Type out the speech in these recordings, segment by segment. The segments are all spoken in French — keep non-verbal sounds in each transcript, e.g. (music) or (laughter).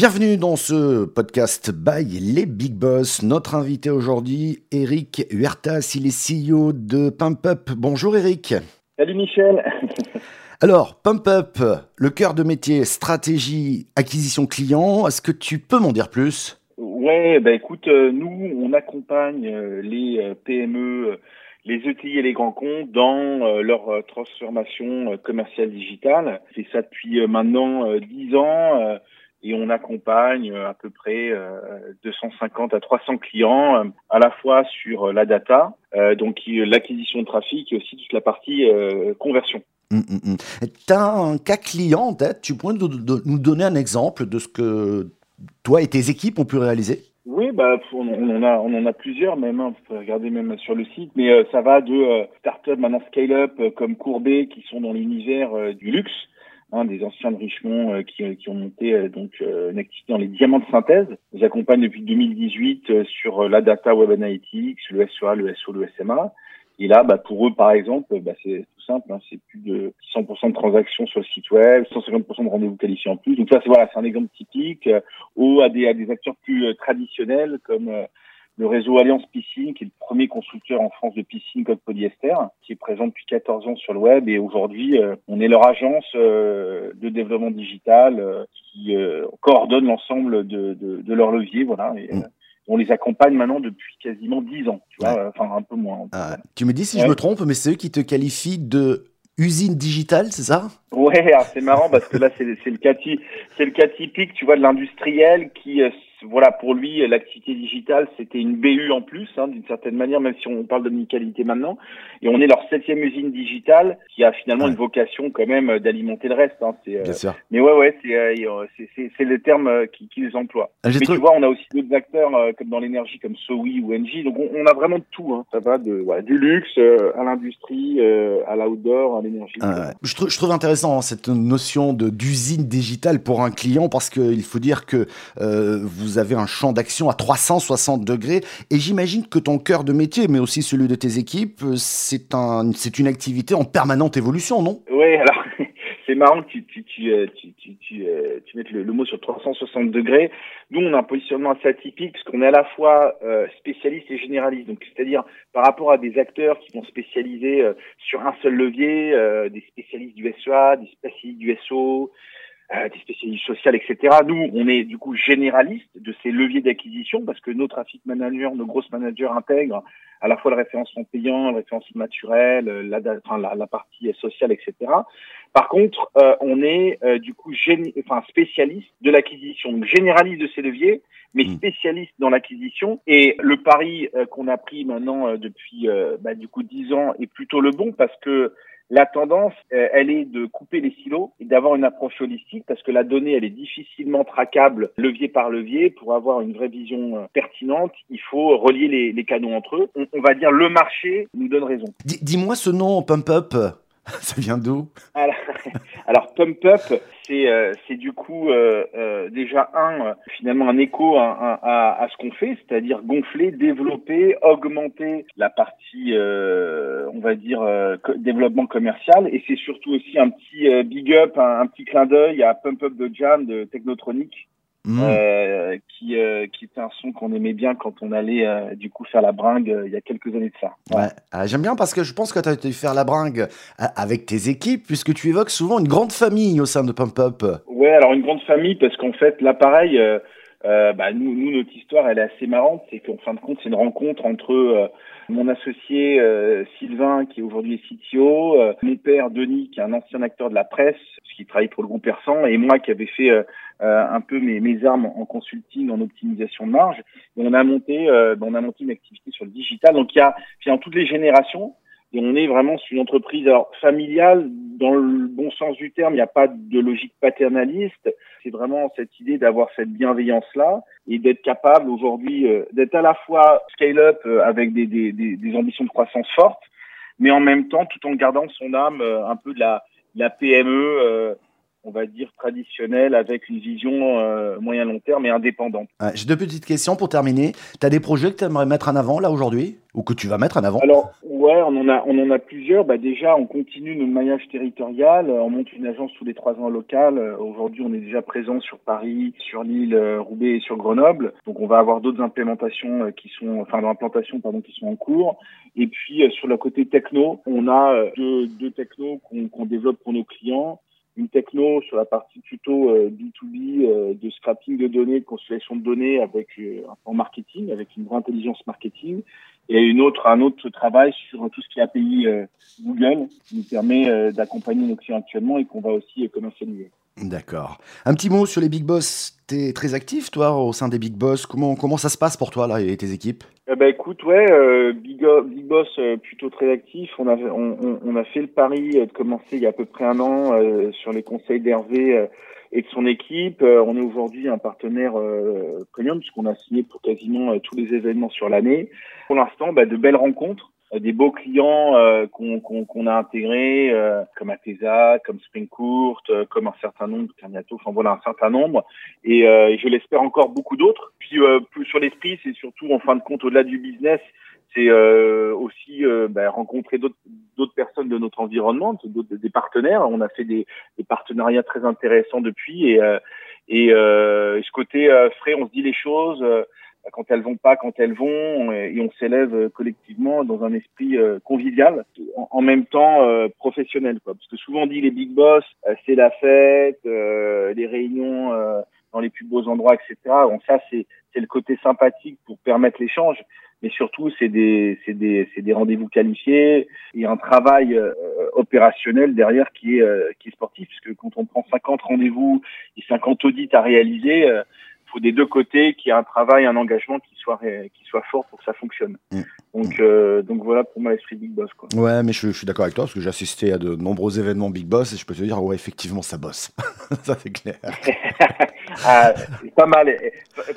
Bienvenue dans ce podcast by les Big Boss. Notre invité aujourd'hui, Eric Huertas, il est CEO de Pump Up. Bonjour Eric. Salut Michel. (laughs) Alors, Pump Up, le cœur de métier, stratégie, acquisition client, est-ce que tu peux m'en dire plus? Ouais, bah écoute, euh, nous, on accompagne euh, les euh, PME, les ETI et les grands comptes dans leur transformation commerciale digitale. C'est ça depuis maintenant 10 ans et on accompagne à peu près 250 à 300 clients à la fois sur la data, donc l'acquisition de trafic et aussi toute la partie conversion. Tu as un cas client en tête Tu pourrais nous donner un exemple de ce que toi et tes équipes ont pu réaliser? Oui, bah, on, en a, on en a plusieurs même. Hein, vous pouvez regarder même sur le site. Mais euh, ça va de euh, startups maintenant scale-up euh, comme Courbet qui sont dans l'univers du luxe, hein, des anciens de Richemont qui, qui, ont monté donc une activité dans les diamants de synthèse. Ils accompagnent depuis 2018 sur la data web analytics, le SOA, le SO, le SMA. Et là, bah, pour eux, par exemple, bah, c'est tout simple, hein, c'est plus de 100% de transactions sur le site web, 150% de rendez-vous qualifiés en plus. Donc ça, c'est voilà, c'est un exemple typique. Euh, ou à des, à des acteurs plus euh, traditionnels comme euh, le réseau Alliance Piscine, qui est le premier constructeur en France de piscine code polyester, qui est présent depuis 14 ans sur le web. Et aujourd'hui, on est leur agence de développement digital qui coordonne l'ensemble de, de, de leurs leviers. Voilà. Et, mm on les accompagne maintenant depuis quasiment 10 ans, tu vois, enfin un peu moins. Ah, tu me dis si je me trompe, mais c'est eux qui te qualifient de usine digitale, c'est ça? Ouais, c'est marrant parce que là c'est le cas c'est le cas typique, tu vois, de l'industriel qui euh, voilà, pour lui, l'activité digitale, c'était une BU en plus, hein, d'une certaine manière, même si on parle de qualité maintenant. Et on est leur septième usine digitale qui a finalement une vocation quand même d'alimenter le reste. Hein. C'est, Bien sûr. Mais ouais, ouais, c'est, euh, c'est, c'est, le terme qu'ils emploient. Ah, mais tu vois, on a aussi d'autres acteurs euh, comme dans l'énergie, comme Sowi ou Engie. Donc on, a vraiment tout. Hein. Ça va de du luxe euh, à l'industrie, à l'outdoor, à l'énergie. Ah, je, je, trouve intéressant cette notion de d'usine digitale pour un client parce qu'il faut dire que vous vous avez un champ d'action à 360 degrés. Et j'imagine que ton cœur de métier, mais aussi celui de tes équipes, euh, c'est un, c'est une activité en permanente évolution, non? Oui, alors (laughs) c'est marrant que tu, tu, euh, euh, mettes le, mot sur 360 degrés. Nous, on a un positionnement assez atypique parce qu'on est à la fois spécialiste et généraliste. Donc, c'est-à-dire par rapport à des acteurs qui vont spécialiser sur un seul levier, des spécialistes du SEA, des spécialistes du SO, euh, des spécialistes sociales, etc. Nous, on est du coup généraliste de ces leviers d'acquisition parce que nos traffic managers, nos grosses managers intègrent à la fois le référencement payant, le référencement naturel, la, enfin, la, la partie sociale, etc. Par contre, euh, on est euh, du coup enfin, spécialiste de l'acquisition, généraliste de ces leviers, mais mmh. spécialiste dans l'acquisition. Et le pari qu'on a pris maintenant depuis bah, du coup dix ans est plutôt le bon parce que la tendance, euh, elle est de couper les silos et d'avoir une approche holistique parce que la donnée, elle est difficilement traquable levier par levier. Pour avoir une vraie vision euh, pertinente, il faut relier les, canaux entre eux. On, va dire le marché nous donne raison. Dis-moi ce nom, Pump Up. (laughs) Ça vient d'où? Pump Up, c'est euh, du coup euh, euh, déjà un finalement un écho à, à, à ce qu'on fait, c'est-à-dire gonfler, développer, augmenter la partie, on va dire développement commercial, et c'est surtout aussi un petit big up, un, un petit clin d'œil à Pump Up de Jam de Technotronic Mmh. Euh, qui, euh, qui était un son qu'on aimait bien quand on allait euh, du coup faire la bringue il y a quelques années de ça. Ouais. Ah, j'aime bien parce que je pense que tu as été faire la bringue avec tes équipes puisque tu évoques souvent une grande famille au sein de Pump Up. Ouais, alors une grande famille parce qu'en fait l'appareil, bah, nous, nous notre histoire elle est assez marrante, c'est qu'en fin de compte c'est une rencontre entre mon associé Sylvain qui aujourd'hui est CTO, mon père Denis qui est un ancien acteur de la presse qui travaille pour le groupe Persan et moi qui avais fait euh, un peu mes, mes, armes en consulting, en optimisation de marge. Et on a monté, euh, ben, on a monté une activité sur le digital. Donc il y a dans toutes les générations. Et on est vraiment sur une entreprise alors familiale dans le bon sens du terme. Il n'y a pas de logique paternaliste. C'est vraiment cette idée d'avoir cette bienveillance là et d'être capable aujourd'hui euh, d'être à la fois scale up avec des, des, des, des, ambitions de croissance fortes, mais en même temps tout en gardant son âme un peu de la, la PME on va dire, traditionnelle avec une vision euh, moyen-long terme et indépendante. J'ai deux petites questions pour terminer. Tu as des projets que tu aimerais mettre en avant là aujourd'hui? Ou que tu vas mettre en avant? Alors, ouais, on en a, on en a plusieurs. Bah, déjà, on continue notre maillage territorial. On monte une agence tous les trois ans locale. Aujourd'hui, on est déjà présent sur Paris, sur l'île euh, Roubaix et sur Grenoble. Donc, on va avoir d'autres implémentations euh, qui sont, enfin, d'implantations, pardon, qui sont en cours. Et puis, sur le côté techno, on a deux, deux technos qu'on développe pour nos clients une techno sur la partie tuto B2B euh, euh, de scrapping de données, de consolidation de données avec euh, en marketing, avec une vraie intelligence marketing, et une autre, un autre travail sur tout ce qui est API Google, qui nous permet d'accompagner nos clients actuellement et qu'on va aussi commercialiser. D'accord. Un petit mot sur les Big Boss. Tu es très actif, toi, au sein des Big Boss. Comment, comment ça se passe pour toi, là, et tes équipes? Eh ben, écoute, ouais, euh, Big, Big, Boss euh, plutôt très actif. On a, on, on, a fait le pari de commencer il y a à peu près un an euh, sur les conseils d'Hervé et de son équipe. on est aujourd'hui un partenaire premium puisqu'on a signé pour quasiment tous les événements sur l'année. Pour l'instant, bah, de belles rencontres. Euh, des beaux clients euh, qu'on a intégrés, euh, comme Atesa, comme Springcourt, comme un certain nombre, Carniato, enfin voilà, un certain nombre, et, je l'espère encore beaucoup d'autres. Puis plus sur l'esprit, c'est surtout en fin de compte au-delà du business, c'est aussi bah, rencontrer d'autres personnes de notre environnement, des partenaires. On a fait des, des partenariats très intéressants depuis, et, et ce côté frais, on se dit les choses quand elles vont pas, quand elles vont, et on s'élève euh, collectivement dans un esprit euh, convivial, en, même temps euh, professionnel, quoi. Parce que souvent dit les big boss, c'est la fête, les réunions dans les plus beaux endroits, etc. Bon, ça c'est le côté sympathique pour permettre l'échange, mais surtout c'est des des des rendez-vous qualifiés et un travail opérationnel derrière qui est qui est sportif, puisque quand on prend 50 rendez-vous et 50 audits à réaliser faut des deux côtés qu'il y ait un travail, un engagement qui soit qui soit fort pour que ça fonctionne. Mm. Donc euh, donc voilà pour moi l'esprit Big Boss quoi. Ouais, mais je, suis d'accord avec toi parce que j'ai assisté à de nombreux événements Big Boss et je peux te dire ouais effectivement ça bosse. (laughs) ça c'est clair. (laughs) ah, pas mal,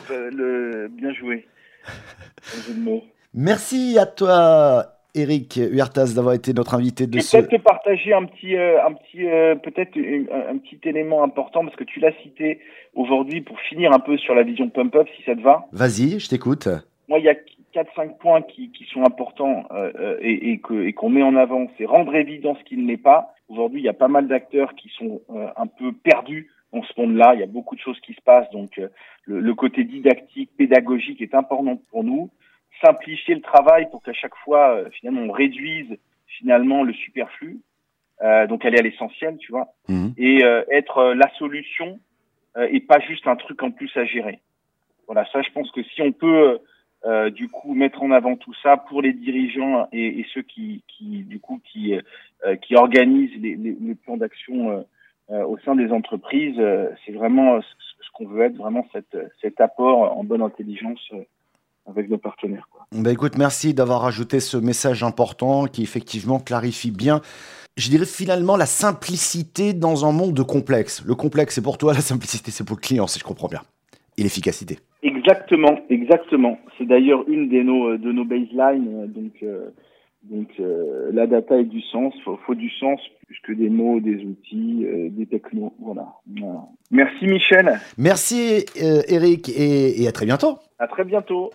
le, bien joué. (laughs) Merci à toi Eric Huertas d'avoir été notre invité de ce. Peut-être te partager un petit, euh, un petit, euh, peut-être un, petit élément important parce que tu l'as cité aujourd'hui pour finir un peu sur la vision pump up, si ça te va. Vas-y, je t'écoute. Moi, il y a quatre, cinq points qui, qui sont importants euh, et, et qu'on et qu'on met en avant. C'est rendre évident ce qui ne l'est pas. Aujourd'hui, il y a pas mal d'acteurs qui sont un peu perdus dans ce monde-là. Il y a beaucoup de choses qui se passent, donc le, le côté didactique, pédagogique est important pour nous simplifier le travail pour qu'à chaque fois, euh, finalement, on réduise finalement le superflu. Euh, donc aller à l'essentiel, tu vois, mhm. et euh, être la solution et pas juste un truc en plus à gérer. Voilà, ça, je pense que si on peut du coup mettre en avant tout ça pour les dirigeants et, et ceux qui, qui, du coup qui qui organisent les, les, les plans d'action au sein des entreprises, c'est vraiment ce qu'on veut être, vraiment cette, cet apport en bonne intelligence avec nos partenaires. Quoi. Bah écoute, merci d'avoir ajouté ce message important qui effectivement clarifie bien, je dirais finalement la simplicité dans un monde de complexe. Le complexe c'est pour toi, (laughs) la simplicité c'est pour le client, si je comprends bien. Et l'efficacité. Exactement, exactement. C'est d'ailleurs une des nos, de nos baselines. Donc, euh, donc euh, la data et du sens. Il faut, du sens plus que des mots, des outils, euh, des technos. Voilà. Merci Michel. Merci Eric et, et à très bientôt. À très bientôt.